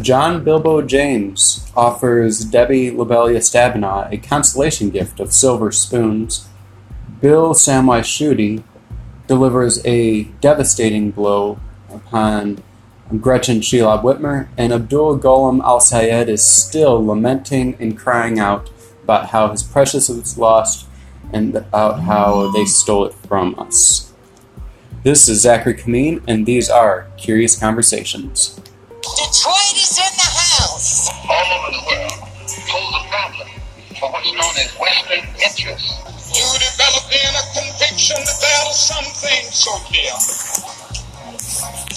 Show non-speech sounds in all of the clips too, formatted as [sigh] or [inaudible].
John Bilbo James offers Debbie Lobelia Stabenow a consolation gift of silver spoons. Bill Samwise Schutte delivers a devastating blow upon Gretchen Shelob Whitmer, and Abdul Gollum Al Sayed is still lamenting and crying out about how his precious was lost and about how they stole it from us. This is Zachary Kameen, and these are Curious Conversations. Detroit is in the house. all over the world pose a problem for what's known as Western interests. You developing a conviction that there are some things so clear.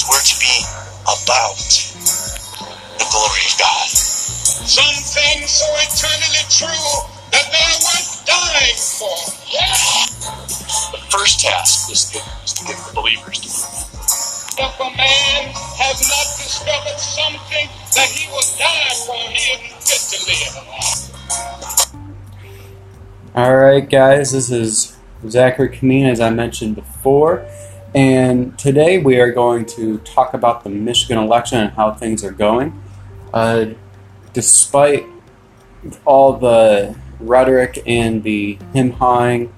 We're to be about the glory of God. Some things so eternally true All right, guys, this is Zachary Kameen, as I mentioned before, and today we are going to talk about the Michigan election and how things are going. Uh, despite all the rhetoric and the him hawing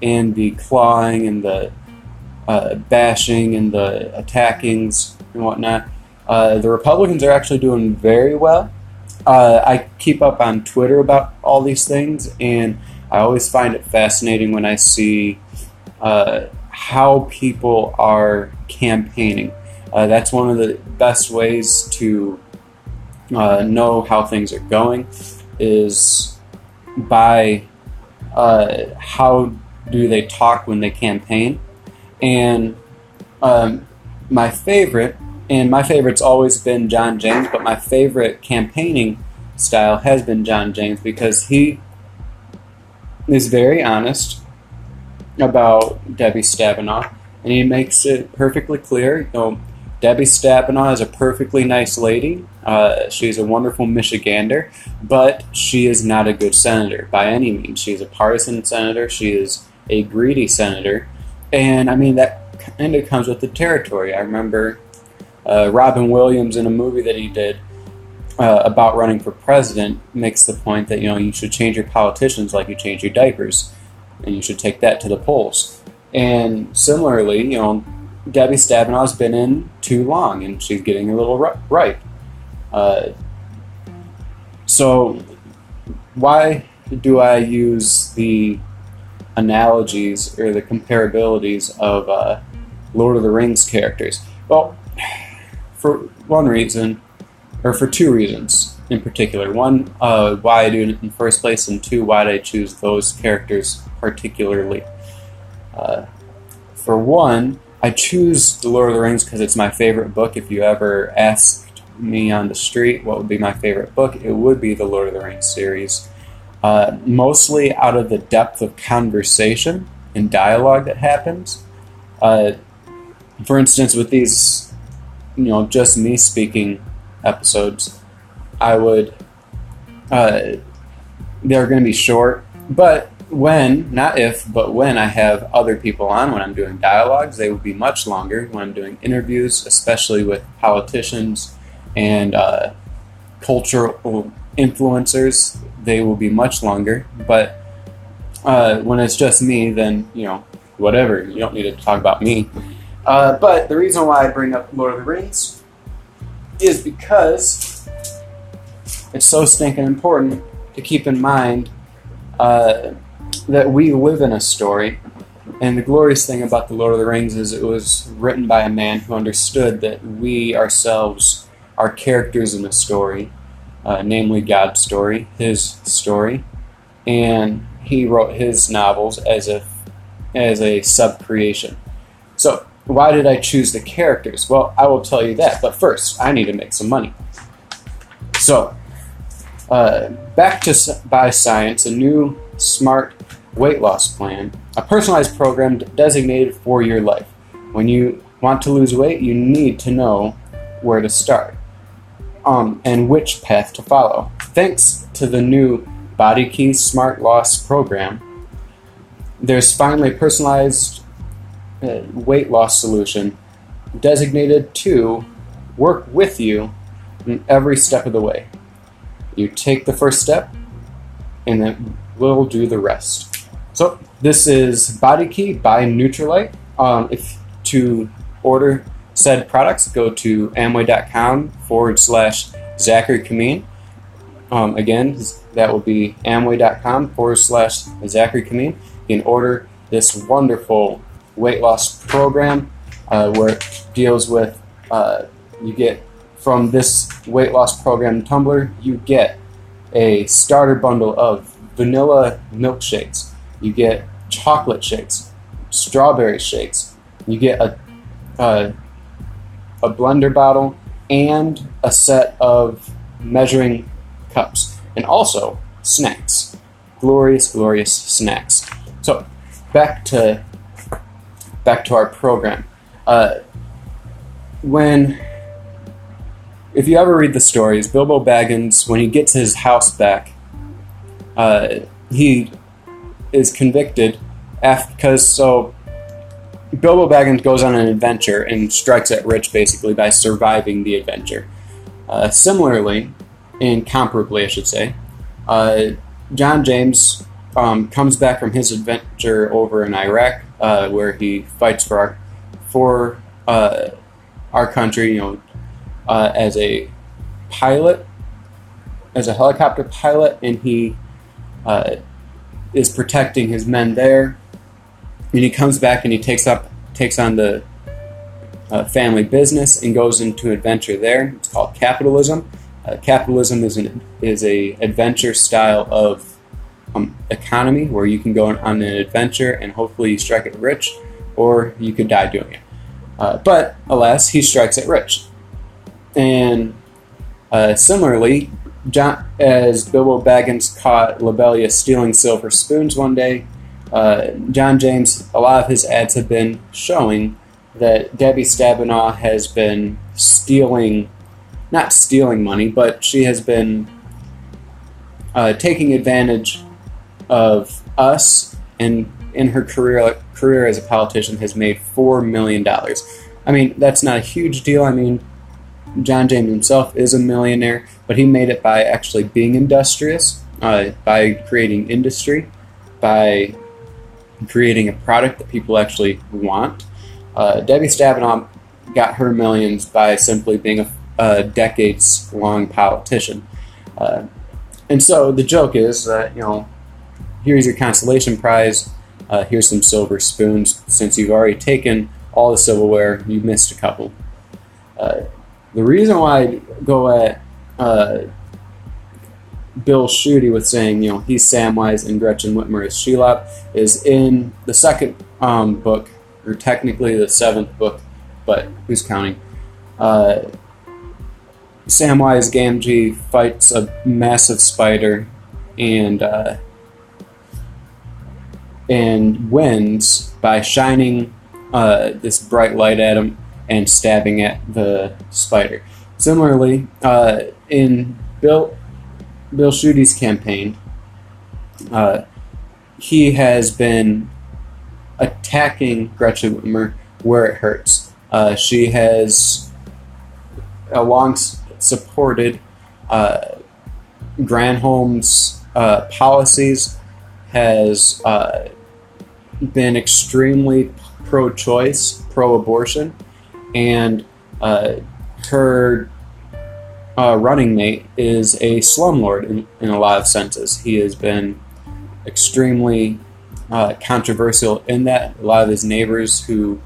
and the clawing and the uh, bashing and the attackings and whatnot, uh, the Republicans are actually doing very well. Uh, I keep up on Twitter about all these things, and I always find it fascinating when I see uh, how people are campaigning. Uh, that's one of the best ways to uh, know how things are going is by uh, how do they talk when they campaign. And um, my favorite, and my favorite's always been John James, but my favorite campaigning style has been John James because he is very honest about Debbie Stabenow, and he makes it perfectly clear. You know, Debbie Stabenow is a perfectly nice lady. Uh, she's a wonderful Michigander, but she is not a good senator by any means. She's a partisan senator. She is a greedy senator, and I mean that kind of comes with the territory. I remember uh, Robin Williams in a movie that he did uh, about running for president makes the point that you know you should change your politicians like you change your diapers, and you should take that to the polls. And similarly, you know, Debbie Stabenow's been in too long, and she's getting a little ripe. Uh, so, why do I use the analogies or the comparabilities of uh, Lord of the Rings characters? Well, [sighs] for one reason, or for two reasons in particular. One, uh, why I do it in the first place, and two, why did I choose those characters particularly. Uh, for one, I choose The Lord of the Rings because it's my favorite book. If you ever asked me on the street what would be my favorite book, it would be the Lord of the Rings series. Uh, mostly out of the depth of conversation and dialogue that happens. Uh, for instance, with these, you know, just me speaking episodes, I would. Uh, they're going to be short, but when, not if, but when I have other people on, when I'm doing dialogues, they will be much longer. When I'm doing interviews, especially with politicians and uh, cultural influencers, they will be much longer. But uh, when it's just me, then, you know, whatever. You don't need to talk about me. Uh, but the reason why I bring up Lord of the Rings is because it's so stinking important to keep in mind uh, that we live in a story. And the glorious thing about The Lord of the Rings is it was written by a man who understood that we ourselves are characters in a story, uh, namely God's story, His story. And he wrote his novels as a, as a sub creation. So, why did I choose the characters? Well, I will tell you that. But first, I need to make some money. So, uh, back to by science, a new smart weight loss plan, a personalized program designated for your life. When you want to lose weight, you need to know where to start um, and which path to follow. Thanks to the new Body Key Smart Loss program, there's finally personalized weight loss solution designated to work with you in every step of the way. You take the first step, and then we'll do the rest. So this is Body Key by Nutrilite. Um, if to order said products, go to amway.com forward slash Zachary Kameen. Um, again, that will be amway.com forward slash Zachary Kameen. You can order this wonderful weight loss program uh, where it deals with, uh, you get from this weight loss program tumbler, you get a starter bundle of vanilla milkshakes, you get chocolate shakes, strawberry shakes, you get a, a, a blender bottle, and a set of measuring cups, and also snacks. Glorious, glorious snacks. So, back to back to our program. Uh, when if you ever read the stories, Bilbo Baggins, when he gets his house back, uh, he is convicted because so Bilbo Baggins goes on an adventure and strikes it rich basically by surviving the adventure. Uh, similarly, and comparably, I should say, uh, John James um, comes back from his adventure over in Iraq, uh, where he fights for our for uh, our country. You know, uh, as a pilot, as a helicopter pilot, and he uh, is protecting his men there. And he comes back and he takes up takes on the uh, family business and goes into adventure there. It's called capitalism. Uh, capitalism is an is a adventure style of um, economy where you can go on an adventure and hopefully strike it rich, or you could die doing it. Uh, but alas, he strikes it rich. And uh, similarly, John, as Bilbo Baggins caught Lobelia stealing silver spoons one day, uh, John James, a lot of his ads have been showing that Debbie Stabenow has been stealing, not stealing money, but she has been uh, taking advantage of us and in her career career as a politician has made four million dollars. I mean, that's not a huge deal. I mean, John James himself is a millionaire, but he made it by actually being industrious, uh, by creating industry, by creating a product that people actually want. Uh, Debbie Stabenow got her millions by simply being a, a decades long politician. Uh, and so the joke is that, you know, here's your consolation prize, uh, here's some silver spoons. Since you've already taken all the silverware, you missed a couple. Uh, the reason why I go at uh, Bill Schuette with saying, you know, he's Samwise and Gretchen Whitmer is Shelob is in the second um, book, or technically the seventh book, but who's counting? Uh, Samwise Gamgee fights a massive spider and uh, and wins by shining uh, this bright light at him and stabbing at the spider. Similarly, uh, in Bill Bill Schuette's campaign, uh, he has been attacking Gretchen Whitmer where it hurts. Uh, she has long supported uh, Granholm's uh, policies, has been extremely pro-choice, pro-abortion, and uh, her uh, running mate is a slumlord in, in a lot of senses. He has been extremely uh, controversial in that. A lot of his neighbors who,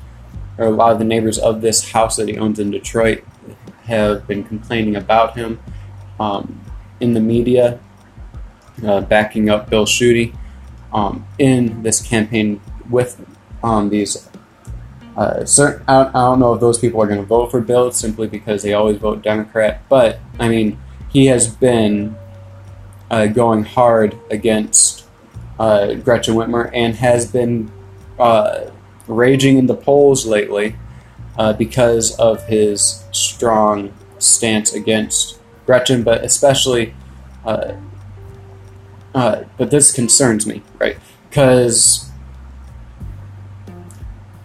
or a lot of the neighbors of this house that he owns in Detroit, have been complaining about him um, in the media, uh, backing up Bill Schuette um, in this campaign with um, these. Uh, certain, I, I don't know if those people are going to vote for Bill simply because they always vote Democrat, but I mean, he has been uh, going hard against uh, Gretchen Whitmer and has been uh, raging in the polls lately uh, because of his strong stance against Gretchen, but especially, uh, uh, but this concerns me, right? Because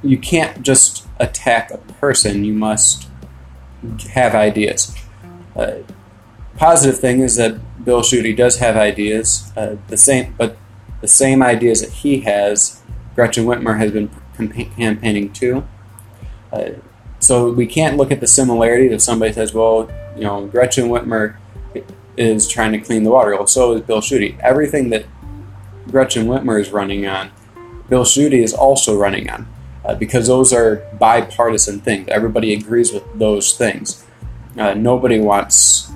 you can't just attack a person, you must have ideas. Uh, positive thing is that Bill Schuette does have ideas. Uh, the same, but the same ideas that he has, Gretchen Whitmer has been campa- campaigning too. Uh, so we can't look at the similarities if somebody says, "Well, you know, Gretchen Whitmer is trying to clean the water." Well, so is Bill Schuette. Everything that Gretchen Whitmer is running on, Bill Schuette is also running on, uh, because those are bipartisan things. Everybody agrees with those things. Uh, nobody wants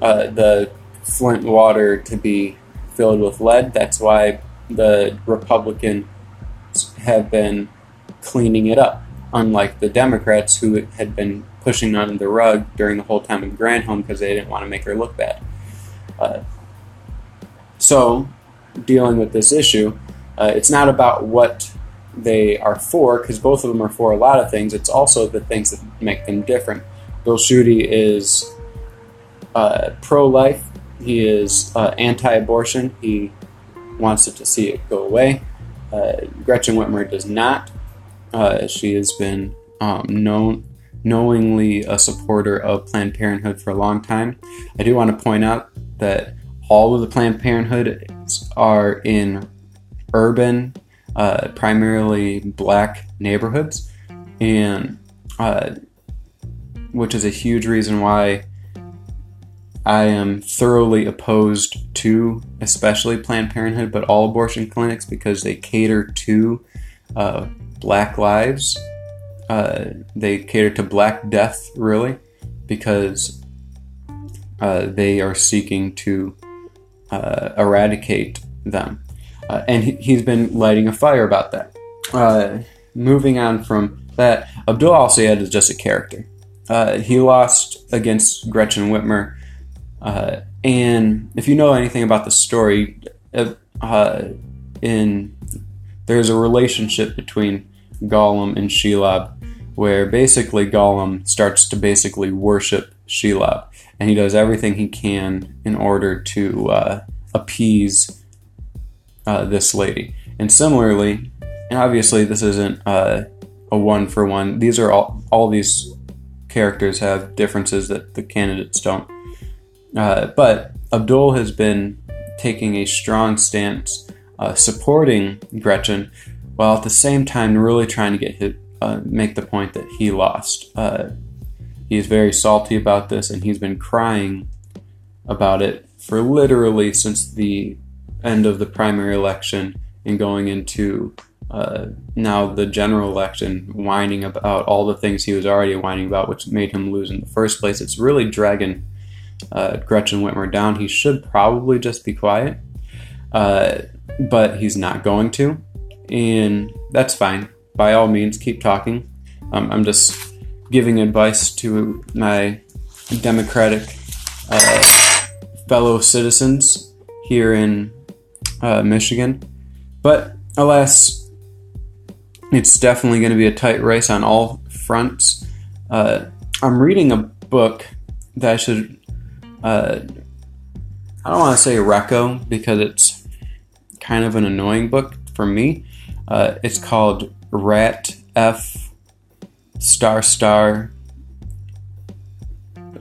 uh, the Flint water to be filled with lead. That's why the Republicans have been cleaning it up, unlike the Democrats who had been pushing under the rug during the whole time of Granholm because they didn't want to make her look bad. Uh, so, dealing with this issue, uh, it's not about what they are for, because both of them are for a lot of things. It's also the things that make them different. Bill Schuette is uh, pro-life. He is uh, anti-abortion. He wants it to see it go away. Uh, Gretchen Whitmer does not. Uh, she has been um, known knowingly a supporter of Planned Parenthood for a long time. I do want to point out that all of the Planned Parenthood are in urban, uh, primarily black neighborhoods, and uh, which is a huge reason why I am thoroughly opposed to, especially Planned Parenthood, but all abortion clinics because they cater to uh, black lives. Uh, they cater to black death, really, because uh, they are seeking to uh, eradicate them. Uh, and he, has been lighting a fire about that. Uh, moving on from that, Abdul Al Sayed is just a character. he lost against Gretchen Whitmer uh, and if you know anything about the story, uh, in there's a relationship between Gollum and Shelob, where basically Gollum starts to basically worship Shelob, and he does everything he can in order to uh, appease uh, this lady. And similarly, and obviously this isn't uh, a one for one. These are all all these characters have differences that the candidates don't. Uh, but Abdul has been taking a strong stance uh, supporting Gretchen, while at the same time really trying to get uh, make the point that he lost. Uh, he's very salty about this, and he's been crying about it for literally since the end of the primary election and going into uh, now the general election, whining about all the things he was already whining about, which made him lose in the first place. It's really dragging uh, Gretchen Whitmer down. He should probably just be quiet, uh, but he's not going to, and that's fine. By all means, keep talking. Um, I'm just giving advice to my Democratic uh, fellow citizens here in uh, Michigan. But alas, it's definitely going to be a tight race on all fronts. Uh, I'm reading a book that I should uh, I don't want to say Reco because it's kind of an annoying book for me. Uh, it's called Rat F star star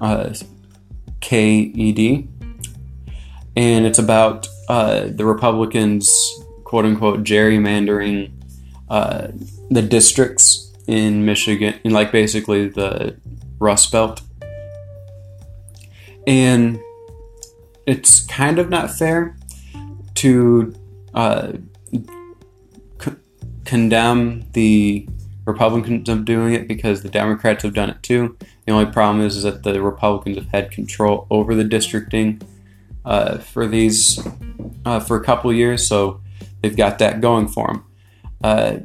uh, KED, and it's about uh, the Republicans, quote unquote, gerrymandering uh, the districts in Michigan, in like basically the Rust Belt and it's kind of not fair to uh, c- condemn the Republicans of doing it because the Democrats have done it too. The only problem is, is that the Republicans have had control over the districting uh, for these uh, for a couple years, so they've got that going for them. Uh,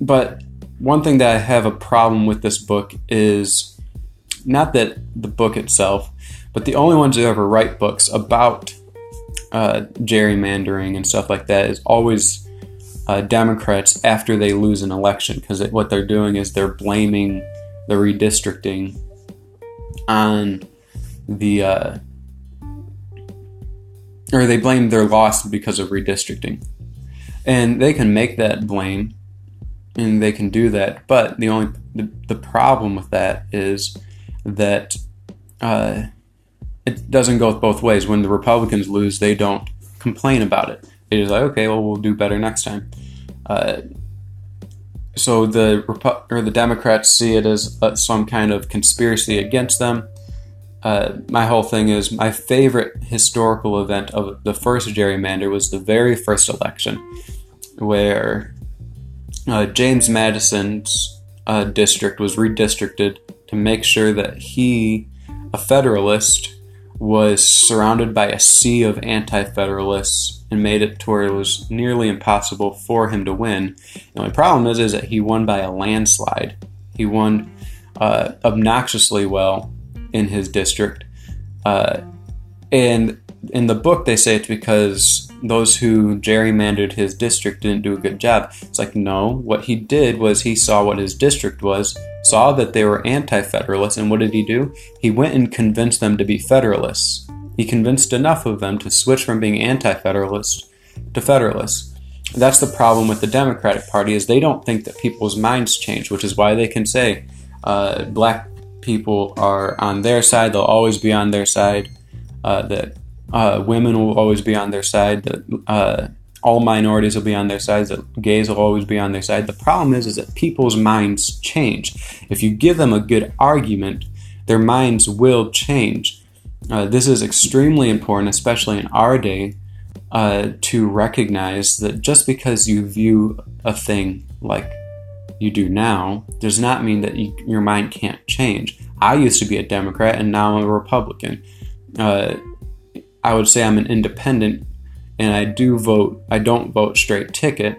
but one thing that I have a problem with this book is not that the book itself, but the only ones who ever write books about uh, gerrymandering and stuff like that is always uh, Democrats after they lose an election because what they're doing is they're blaming the redistricting on the uh, or they blame their loss because of redistricting, and they can make that blame and they can do that. But the only the, the problem with that is that uh, it doesn't go both ways. When the Republicans lose, they don't complain about it. They just like, okay, well, we'll do better next time. Uh, so the Repu- or the Democrats see it as uh, some kind of conspiracy against them. Uh, my whole thing is my favorite historical event of the first gerrymander was the very first election, where uh, James Madison's uh, district was redistricted to make sure that he, a Federalist, was surrounded by a sea of anti-Federalists and made it to where it was nearly impossible for him to win. The only problem is, is that he won by a landslide. He won uh, obnoxiously well in his district, uh, and in the book they say it's because those who gerrymandered his district didn't do a good job. It's like no, what he did was he saw what his district was, saw that they were anti-federalists, and what did he do? He went and convinced them to be federalists. He convinced enough of them to switch from being anti-federalists to federalists. That's the problem with the Democratic Party is they don't think that people's minds change, which is why they can say uh, black people are on their side; they'll always be on their side. Uh, that uh, women will always be on their side. That uh, all minorities will be on their side. That gays will always be on their side. The problem is, is that people's minds change. If you give them a good argument, their minds will change. Uh, this is extremely important, especially in our day, uh, to recognize that just because you view a thing like you do now does not mean that you, your mind can't change. I used to be a Democrat and now I'm a Republican. Uh, I would say I'm an independent and I do vote, I don't vote straight ticket,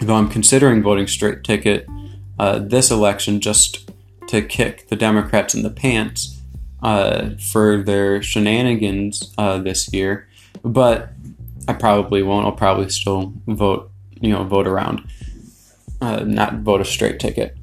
though I'm considering voting straight ticket uh, this election just to kick the Democrats in the pants uh, for their shenanigans uh, this year. But I probably won't. I'll probably still vote, you know, vote around, uh, not vote a straight ticket.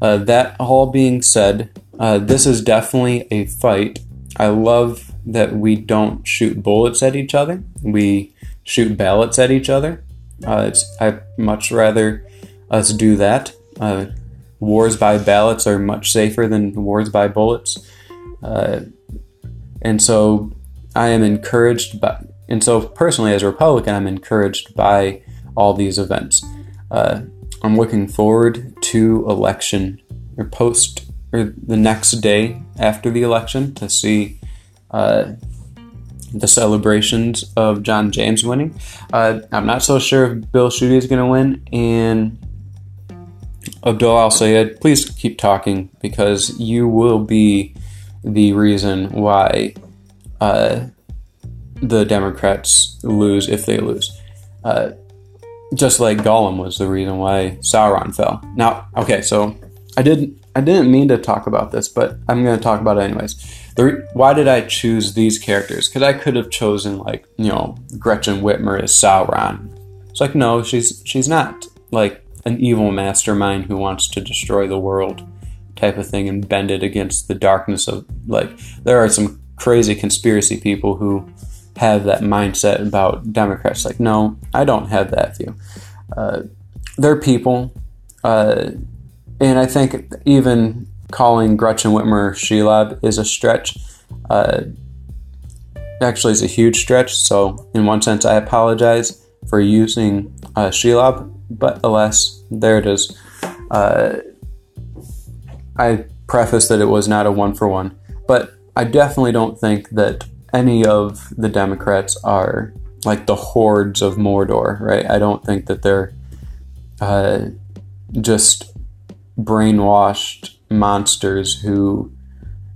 Uh, that all being said, uh, this is definitely a fight. I love that we don't shoot bullets at each other. We shoot ballots at each other. Uh, it's I much rather us do that. Uh, wars by ballots are much safer than wars by bullets, uh, and so I am encouraged by. And so personally, as a Republican, I'm encouraged by all these events. Uh, I'm looking forward to election or post or the next day after the election to see uh, the celebrations of John James winning. Uh, I'm not so sure if Bill Schuette is going to win. And Abdul Al Sayed, please keep talking because you will be the reason why uh, the Democrats lose if they lose. Just like Gollum was the reason why Sauron fell. Now, okay, so I didn't I didn't mean to talk about this, but I'm going to talk about it anyways. Re- why did I choose these characters? Because I could have chosen like you know Gretchen Whitmer as Sauron. It's like no, she's she's not like an evil mastermind who wants to destroy the world type of thing and bend it against the darkness of like there are some crazy conspiracy people who have that mindset about Democrats. Like no, I don't have that view. Uh, they're people. Uh, and I think even calling Gretchen Whitmer Shelob is a stretch. Uh, actually, is a huge stretch. So, in one sense, I apologize for using uh, but alas, there it is. Uh, I preface that it was not a one for one, but I definitely don't think that any of the Democrats are like the hordes of Mordor, right? I don't think that they're uh, just brainwashed monsters who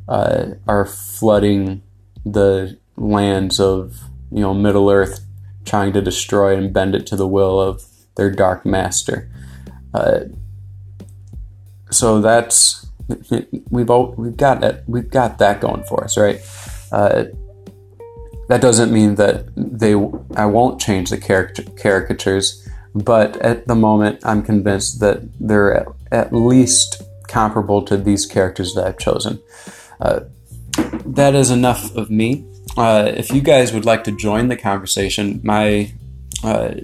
uh, are flooding the lands of you know Middle Earth, trying to destroy and bend it to the will of their dark master. Uh, so that's we've we've got that we've got that going for us, right? That doesn't mean that they I won't change the caric- caricatures, but at the moment I'm convinced that they're at, at least comparable to these characters that I've chosen. Uh, that is enough of me. Uh, if you guys would like to join the conversation, my uh,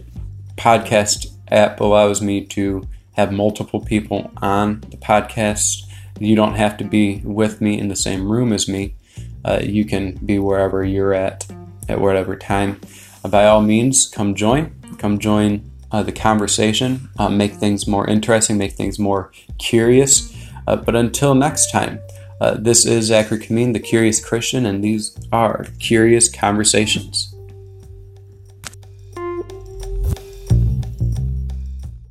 podcast app allows me to have multiple people on the podcast. You don't have to be with me in the same room as me. Uh, you can be wherever you're at at whatever time. Uh, by all means, come join. Come join uh, the conversation. Uh, make things more interesting. Make things more curious. Uh, but until next time, uh, this is Zachary Kameen, the Curious Christian, and these are Curious Conversations.